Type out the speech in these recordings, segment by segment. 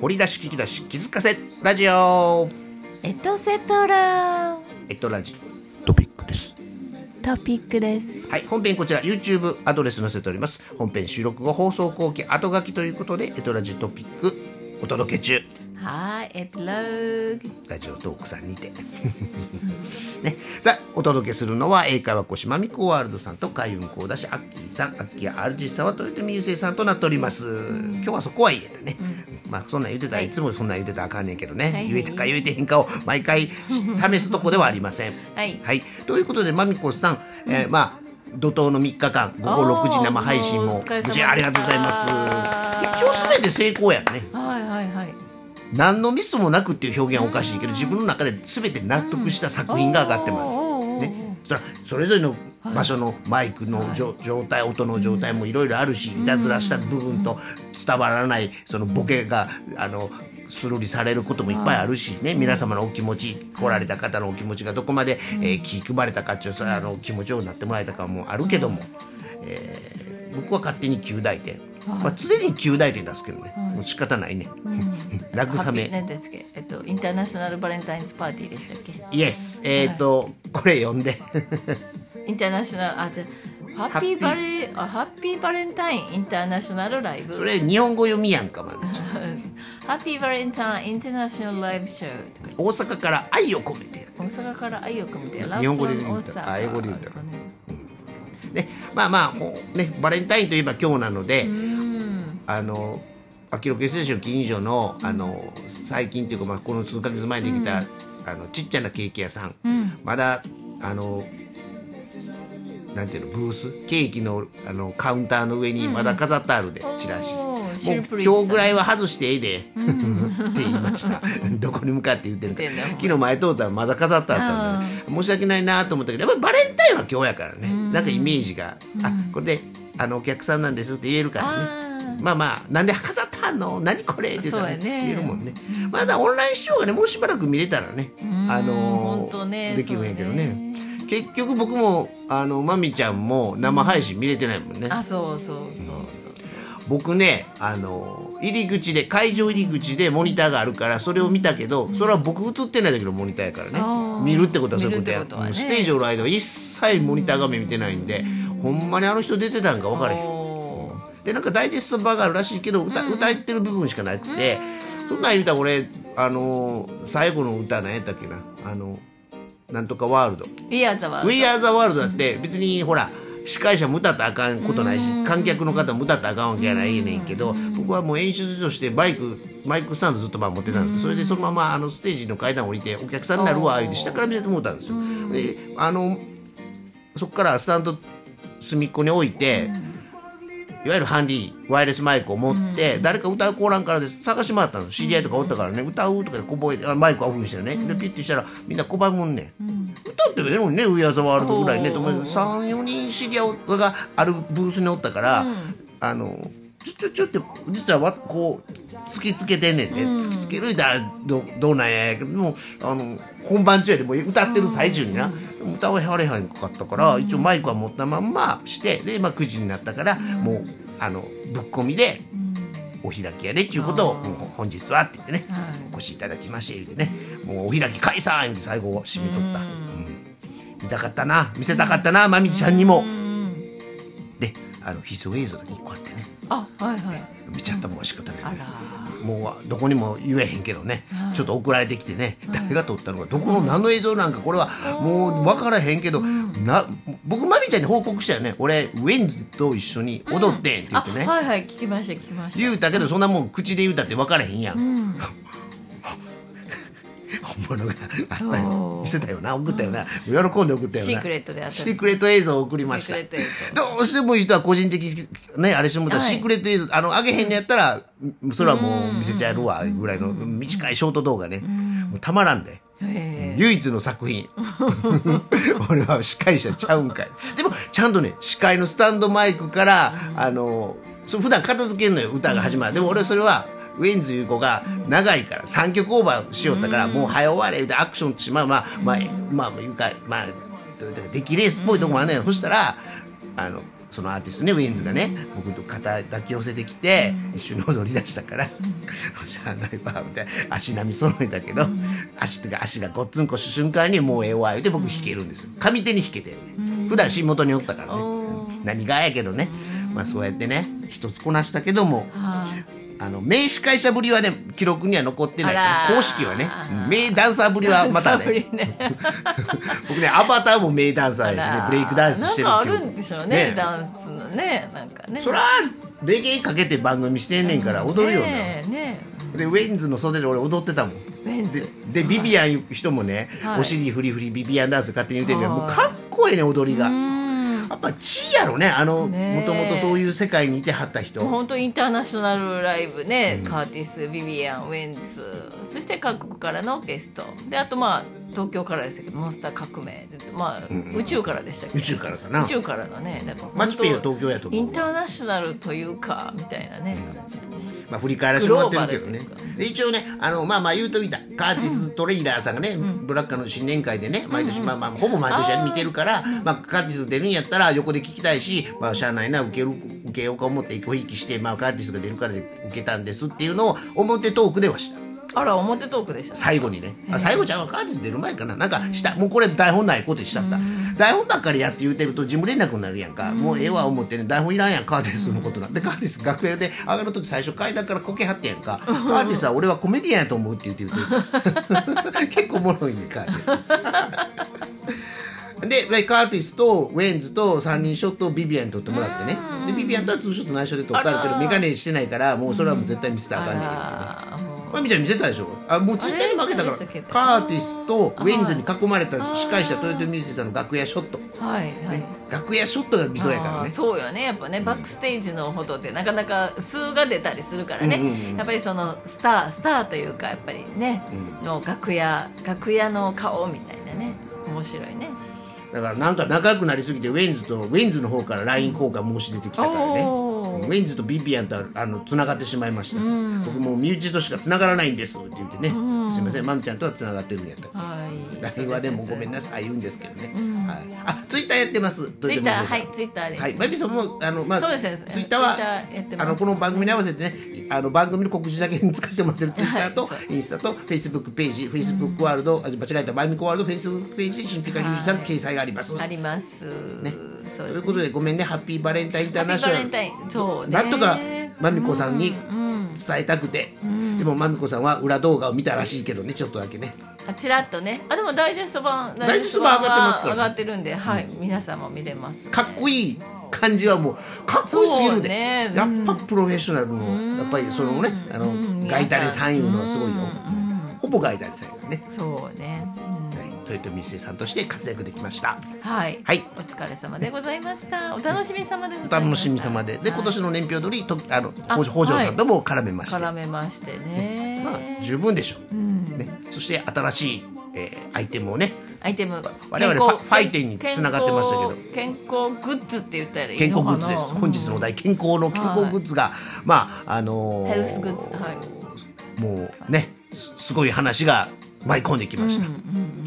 掘り出し聞き出し気づかせラジオ。エトセトラ。エトラジトピックです。トピックです。はい本編こちら YouTube アドレス載せております。本編収録後放送後期後書きということでエトラジトピックお届け中はいエピローグ。ラジオトークさんにて。ね、さあお届けするのは英会話講師まみこワールドさんと海運講だしアッキーさん。アッキーアルジさんは豊臣優生さんとなっております、今日はそこは言えたね、まあそんなん言ってたらい。つもそんなん言ってたらあかんねんけどね、はい。言えたか言えてへんかを毎回試すとこではありません。はい。はい、ということでまみこさん、えーまあ怒涛の3日間午後6時生配信も無事ありがとうございます。一応全て成功やね。はいはいはい何のミスもなくっていう表現はおかしいけど、自分の中で全て納得した作品が上がってます。ね、そらそれぞれの場所のマイクのじょ、状態音の状態もいろいろあるし、いたずらした部分と伝わらないそのボケがあのスルリされることもいっぱいあるしね、皆様のお気持ち来られた方のお気持ちがどこまで、えー気配まれたかっていうあの気持ちよなってもらえたかもあるけども、えー僕は勝手に9大点、まあ、常に9大点出すけどね、もう仕方ないね、慰め。何ですっけえっとインターナショナルバレンタインズパーティーでしたっけ？イエスえっ、と、これ読んで。インターナショナルあじゃあハッピーバレあハッピーバレンタインインターナショナルライブそれ日本語読みやんかまみハッピーバレンタインインターナショナルライブショー大阪から愛を込めて大阪から愛を込めて日本語で言ったあ英語で言ったねまあまあねバレンタインといえば今日なのでうんあのアキロケステーション近所のあの最近っていうか、まあ、この数ヶ月前にできた、あのちっちゃなケーキ屋さん、うん。まだあのなんていうのブース？ケーキのあのカウンターの上にまだ飾ってあるで、チラシ。もう今日ぐらいは外してええで、って言いました。どこに向かって言ってるか。昨日前通ったらまだ飾ってあったんで、ね、申し訳ないなと思ったけどやっぱりバレンタインは今日やからね、なんかイメージが、あこれであのお客さんなんですって言えるからねまあまあなんで飾ってあんの何これって言ったね言えるもんね。まだオンライン視聴がねもうしばらく見れたらねんあのほんとねできるんやけどね。結局僕もあのまみちゃんも生配信見れてないもんね、あそうそうそう僕ねあの入り口で会場入り口でモニターがあるからそれを見たけど、それは僕映ってないだけどモニターやからね。見るってことはそういうことや。ね。ステージおる間は一切モニター画面見てないんで、ほんまにあの人出てたんか分からへんでなんかダイジェスト版があるらしいけど歌,、歌ってる部分しかなくて、そんなん言うたら俺あのー最後の歌何やったっけな。あのなんとかワールド。We are the world We Are the World だって別にほら司会者も歌ったらあかんことないし観客の方も歌ったらあかんわけやないねんけど僕はもう演出としてバイクマイクスタンドずっとまあ持ってたんですけどそれでそのままあのステージの階段降りてお客さんになるわ言うて下から見せてもらったんですよ。であのそこからスタンド隅っこに置いていわゆるハンディワイヤレスマイクを持って、誰か歌うコーランからで探し回ったんです知り合いとかおったからね、歌うとかでこぼえマイクオフにしてね、でピッてしたらみんな拒むんねん、歌ってもええのにねウィアザワールドぐらいねと思う34人知り合いがあるブースにおったから、あのちょちょちょって実はわこう突きつけてんねんって、突きつけるいたらどどうなんやけどもうあの本番中やでもう歌ってる最中にな、歌わはれへんかったから、一応マイクは持ったまんましてで、まあ、9時になったから、もうあのぶっ込みでお開きやでっていうことを本日はって言ってね、はい。お越しいただきまして言うてねもうお開き解散言うて最後を締めとった、うん。見たかったな見せたかったなまみちゃんにも。であの必須映像が1個あってねあはいはい。見ちゃったもんは仕方ないもうどこにも言えへんけどね、ちょっと送られてきてね、誰が撮ったのかどこの何の映像なんかこれはもう分からへんけど、な僕まみちゃんに報告したよね。俺ウェンズと一緒に踊ってんって言ってね、あはいはい。聞きました聞きました。言うたけどそんなもん口で言うたって分からへんやん、本物があったよ。見せたよな。送ったよな、喜んで送ったよな。シークレットであったシークレット映像を送りました。どうしてもいい人は個人的ねあれしてもらったらはい。シークレット映像、あのあげへんのやったらそれはもう見せちゃえるわぐらいの短いショート動画ね。もうたまらんで。へ唯一の作品。俺は司会者ちゃうんかい。でもちゃんとね司会のスタンドマイクからあの普段片付けんのよ歌が始まる。でも俺それはウェンズいう子が長いから3曲オーバーしよったからもう早終われ言うてアクションってしまあまあまあまあまあいうかまあ出来レースっぽいとこもあんねん。そしたらあのそのアーティストねウェインズがね僕と肩抱き寄せてきて、一緒に踊り出したから「しゃあないわ」みたいな。足並み揃えたけど、足ってか足がごっつんこした瞬間にもうええわ言うて僕弾けるんですよ。上手に弾けてるね、普段新元におったからね、何がやけどね、まあそうやってね一つこなしたけどもはいあの名司会者ぶりはね記録には残ってない。あら公式はねうん名ダンサーぶりはまたね。ね。僕ねアバターも名ダンサーやしねブレイクダンスしてるなんかあるんでしょうねダンスのねなんかね。そらレゲエかけて番組してんねんから踊るよな、ねえねでウェインズの袖で俺踊ってたもん。えウェンズ。でビビアン人もね、はい。お尻フリフリビビアンダンス勝手に言うてるけど、はい。もうかっこいいね踊りが、ぱ地位やろね。あのねもともとそういう世界にいてはった人。本当インターナショナルライブね、カーティスビビアンウェンズそして韓国からのゲスト。であとまあ東京からでしたけどモンスター革命で。まあ、宇宙からでしたけ？ど宇宙からかな。宇宙からのね。だからマチュペイは東京やとインターナショナルというかみたいなね。感じでねまあ、振り返らせてもらってるけどね。一応ねあのまあまあ言うとみた。カーティス・トレイラーさんがね、ブラッカーの新年会でね毎年、まあまあほぼ毎年見てるから、まあ、カーティス出るんやったら横で聞きたいし、まあ、しゃあないな受ける受けようか思って一個引きして、まあ、カーティスが出るからで受けたんですっていうのを表トークではしたあら表トークでしたね。最後にね。あ最後ちゃうわカーティス出る前かな。なんかした。もうこれ台本ないことしちゃった。台本ばっかりやって言うてると事務連絡になるやんか。もうええわ思ってね台本いらんやんカーティスのことなんで カーティス楽屋で上がる時最初階段からこけはってやんか。カーティスは俺はコメディアンやと思うって言って言って。る 結構おもろいねカーティス ででカーティスとウェンズと3人ショットをビビアンに撮ってもらってね。でビビアンとはツーショット内緒で撮ったけどあらメガネしてないからもうそれはもう絶対見せたらあかんねんけどねまみちゃん見せたでしょ？あもうツイッターに負けたから。カーティスとウェインズに囲まれた司会者豊臣ミュージさんの楽屋ショット、はいはい、ね、楽屋ショットが美そうやからね。あーそうよね。やっぱねバックステージのほどでなかなか数が出たりするからね、うんうんうん。やっぱりそのスタースターというかやっぱりね、の楽屋楽屋の顔みたいなね。面白いね。だからなんか仲良くなりすぎてウェインズとウェインズの方から LINE 交換申し出てきたからね、ウェインズとビビアンとはあのつながってしまいました、僕もう身内としかつながらないんですって言ってね、すいませんまみちゃんとはつながってるんやったらはい。LINE はでもごめんなさい言うんですけどね、はい、あツイッターやってます。ツイッターはいツツイッターで、はい、まゆみさんもあのまあそうですね。ツイッターはあのこの番組に合わせてねあの番組の告知だけに使ってもらってるツイッターと、はインスタとフェイスブックページフェイスブックワールド、あ間違えたまゆみこワールドフェイスブックページ新ピカヒュージさん掲載があります、あります、そということでごめんね。ハッピーバレンタインインターナショナルそうね。なんとかまみこさんに伝えたくて、でもまみこさんは裏動画を見たらしいけどねちょっとだけね。あちらっとね。あでもダイジェスト版ダイジェスト版上がってますから。上がってるんで、はい。皆さんも見れます、ね、かっこいい感じはもうかっこよすぎるで、ね。やっぱプロフェッショナルのやっぱりそのねあのうん。ガイタレさんいうのはすごいようん。ほぼガイタレさんやからね。そうね、うんはい豊臣秀さんとして活躍できました。はい、はい。お疲れ様でございました。お楽しみ様でごお楽しみ様で。で今年の年表通りとあのあ北条さんとも絡めまして、絡めましてね、まあ十分でしょう、うん。ね、そして新しい、えーアイテムをね。アイテム。我々ファイテンに繋がってましたけど。健康グッズって言ったらいい健のかな。康グッズです。本日のお題健康の健康グッズが、まああのーヘルスグッズ。はい。もうねすすごい話が舞い込んできました、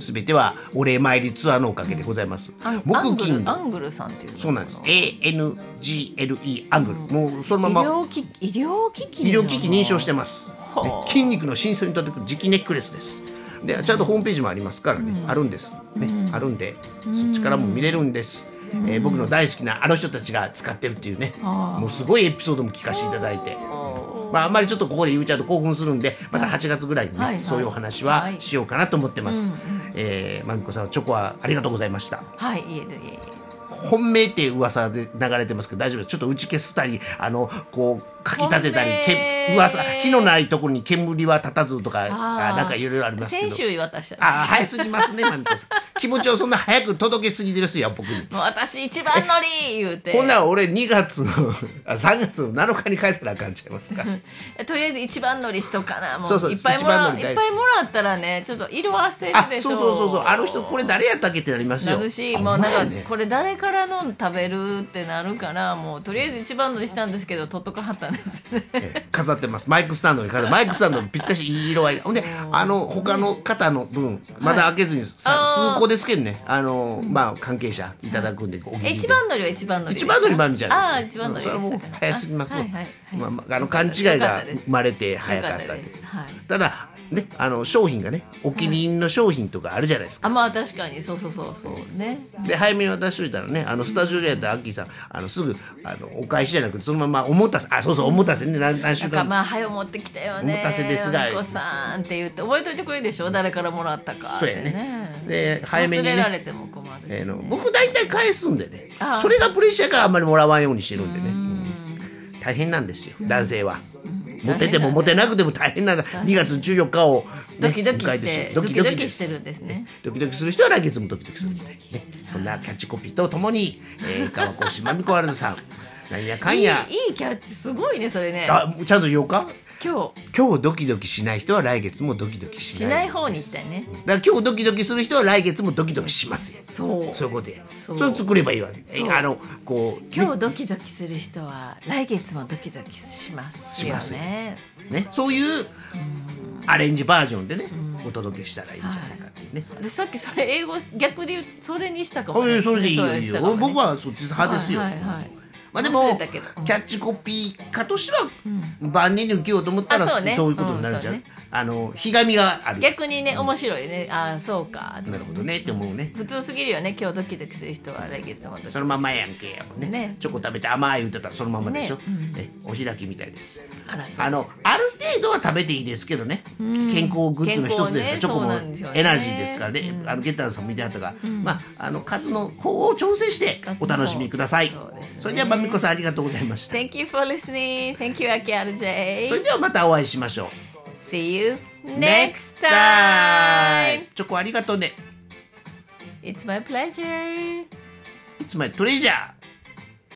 すべてはお礼参りツアーのおかげでございます、木金ルアングルさんっていうのそうなんです。ANGLE アングル、もうその医まま療機器医療機器医療機器認証してます、筋肉の深層に届く磁気ネックレスです。でちゃんとホームページもありますからね、あるんです。ね、あるんでそっちからも見れるんです、えー僕の大好きなあの人たちが使ってるっていうね、はあもうすごいエピソードも聞かせていただいて、まあ、あんまりちょっとここで言うちゃうと興奮するんでまた8月ぐらいにね、そういうお話ははいしようかなと思ってます、えーまみこさんチョコはありがとうございました。はいいえいえいえ。本命って噂で流れてますけど大丈夫です。ちょっと打ち消したりあのこうかき立てたりけ噂火のないところに煙は立たずとかあなんかいろいろありますけど。先週言わたしたあー早すぎますねまみこさん。気持ちをそんな早く届けすぎてるすよ僕に。もう私一番乗り言うて。ほんなら俺2月のあ3月の7日に返さなあかんちゃいますか。とりあえず一番乗りしとかな。もういっぱいもらいっぱいもらったらねちょっと色あせるあでしょそうそうそうそう。あの人これ誰やったっけってなりますよ。なるしあもうなんかね。これ誰からの食べるってなるからもうとりあえず一番乗りしたんですけど取っとかはったなんですねええ飾ってます。マイクスタンドに飾る。マイクスタンドにぴったしいい色合い。ほんであの他の方の分まだ開けずにさ、あー数個ですけどね。あの、まあ関係者いただくんでおえ聞き一番乗りは一番乗り一番乗りまみちゃんですああ一番乗りそれはもう早すぎます。よ、はいはいはい。まあまあ、あの勘違いが生まれて早かったんです。はい。ただねあの商品がねお気に入りの商品とかあるじゃないですか、あまあ確かに。そうそうそうそう。ね。で早めに渡しといたらねあのスタジオでやったらアッキーさんあのすぐあのお返しじゃなくてそのままおもたせ。あそうそうおもたせね。何何週間？まあ早持ってきたよね。お待たせですがお子さんって言って覚えといてくれるでしょ？誰からもらったかそうやね。で早めにね忘れられても困るし、えーの僕大体返すんでね。ああ。それがプレッシャーからあんまりもらわんようにしてるんでね。うん。大変なんですよ男性はモテてもモテなくても大変なんだ。2月14日を、ね、ドキドキしてしドキドキしてるんですね。ドキドキする人は来月もドキドキするみたいなねそんなキャッチコピーとともに、えー、川越まみこワールドさん。なんやかんや。いいいいキャッチすごいねそれね。あちゃんと言おうか？今日。今日ドキドキしない人は来月もドキドキしない。しない方に行ったよね。だから今日ドキドキする人は来月もドキドキしますよ。そう。そういうことや。そそうれ作ればいいわけえそう。あのこう今日ドキドキする人は来月もドキドキします。よしますよね。ね。そういうアレンジバージョンでねお届けしたらいいんじゃないかっていうね。でさっきそれ英語逆で言うそれにしたかもあいやそれでいいよいいよ。そうしたかもね。僕はそっち派ですよ。はいはいはいまあでもキャッチコピー家としては万人に受けようと思ったらあそういうことになるじゃん。あのひがみがある。逆にね面白いね。ああそうか。なるほどねって思うね。普通すぎるよね。今日ドキドキする人は来月もそのままやんけやもんね。ね。チョコ食べて甘い言うてたらそのままでしょ、ね。えお開きみたいです。あのある程度は食べていいですけどね、健康グッズの一つですから、チョコもエナジーですからね、あのゲッターズさんも見てはったが、まああの数の方を調整してお楽しみください。それではまみこさんありがとうございました Thank you for listening Thank you アキ RJ それではまたお会いしましょう See you next time チョコありがとうね It's my pleasure いつまでトレジャー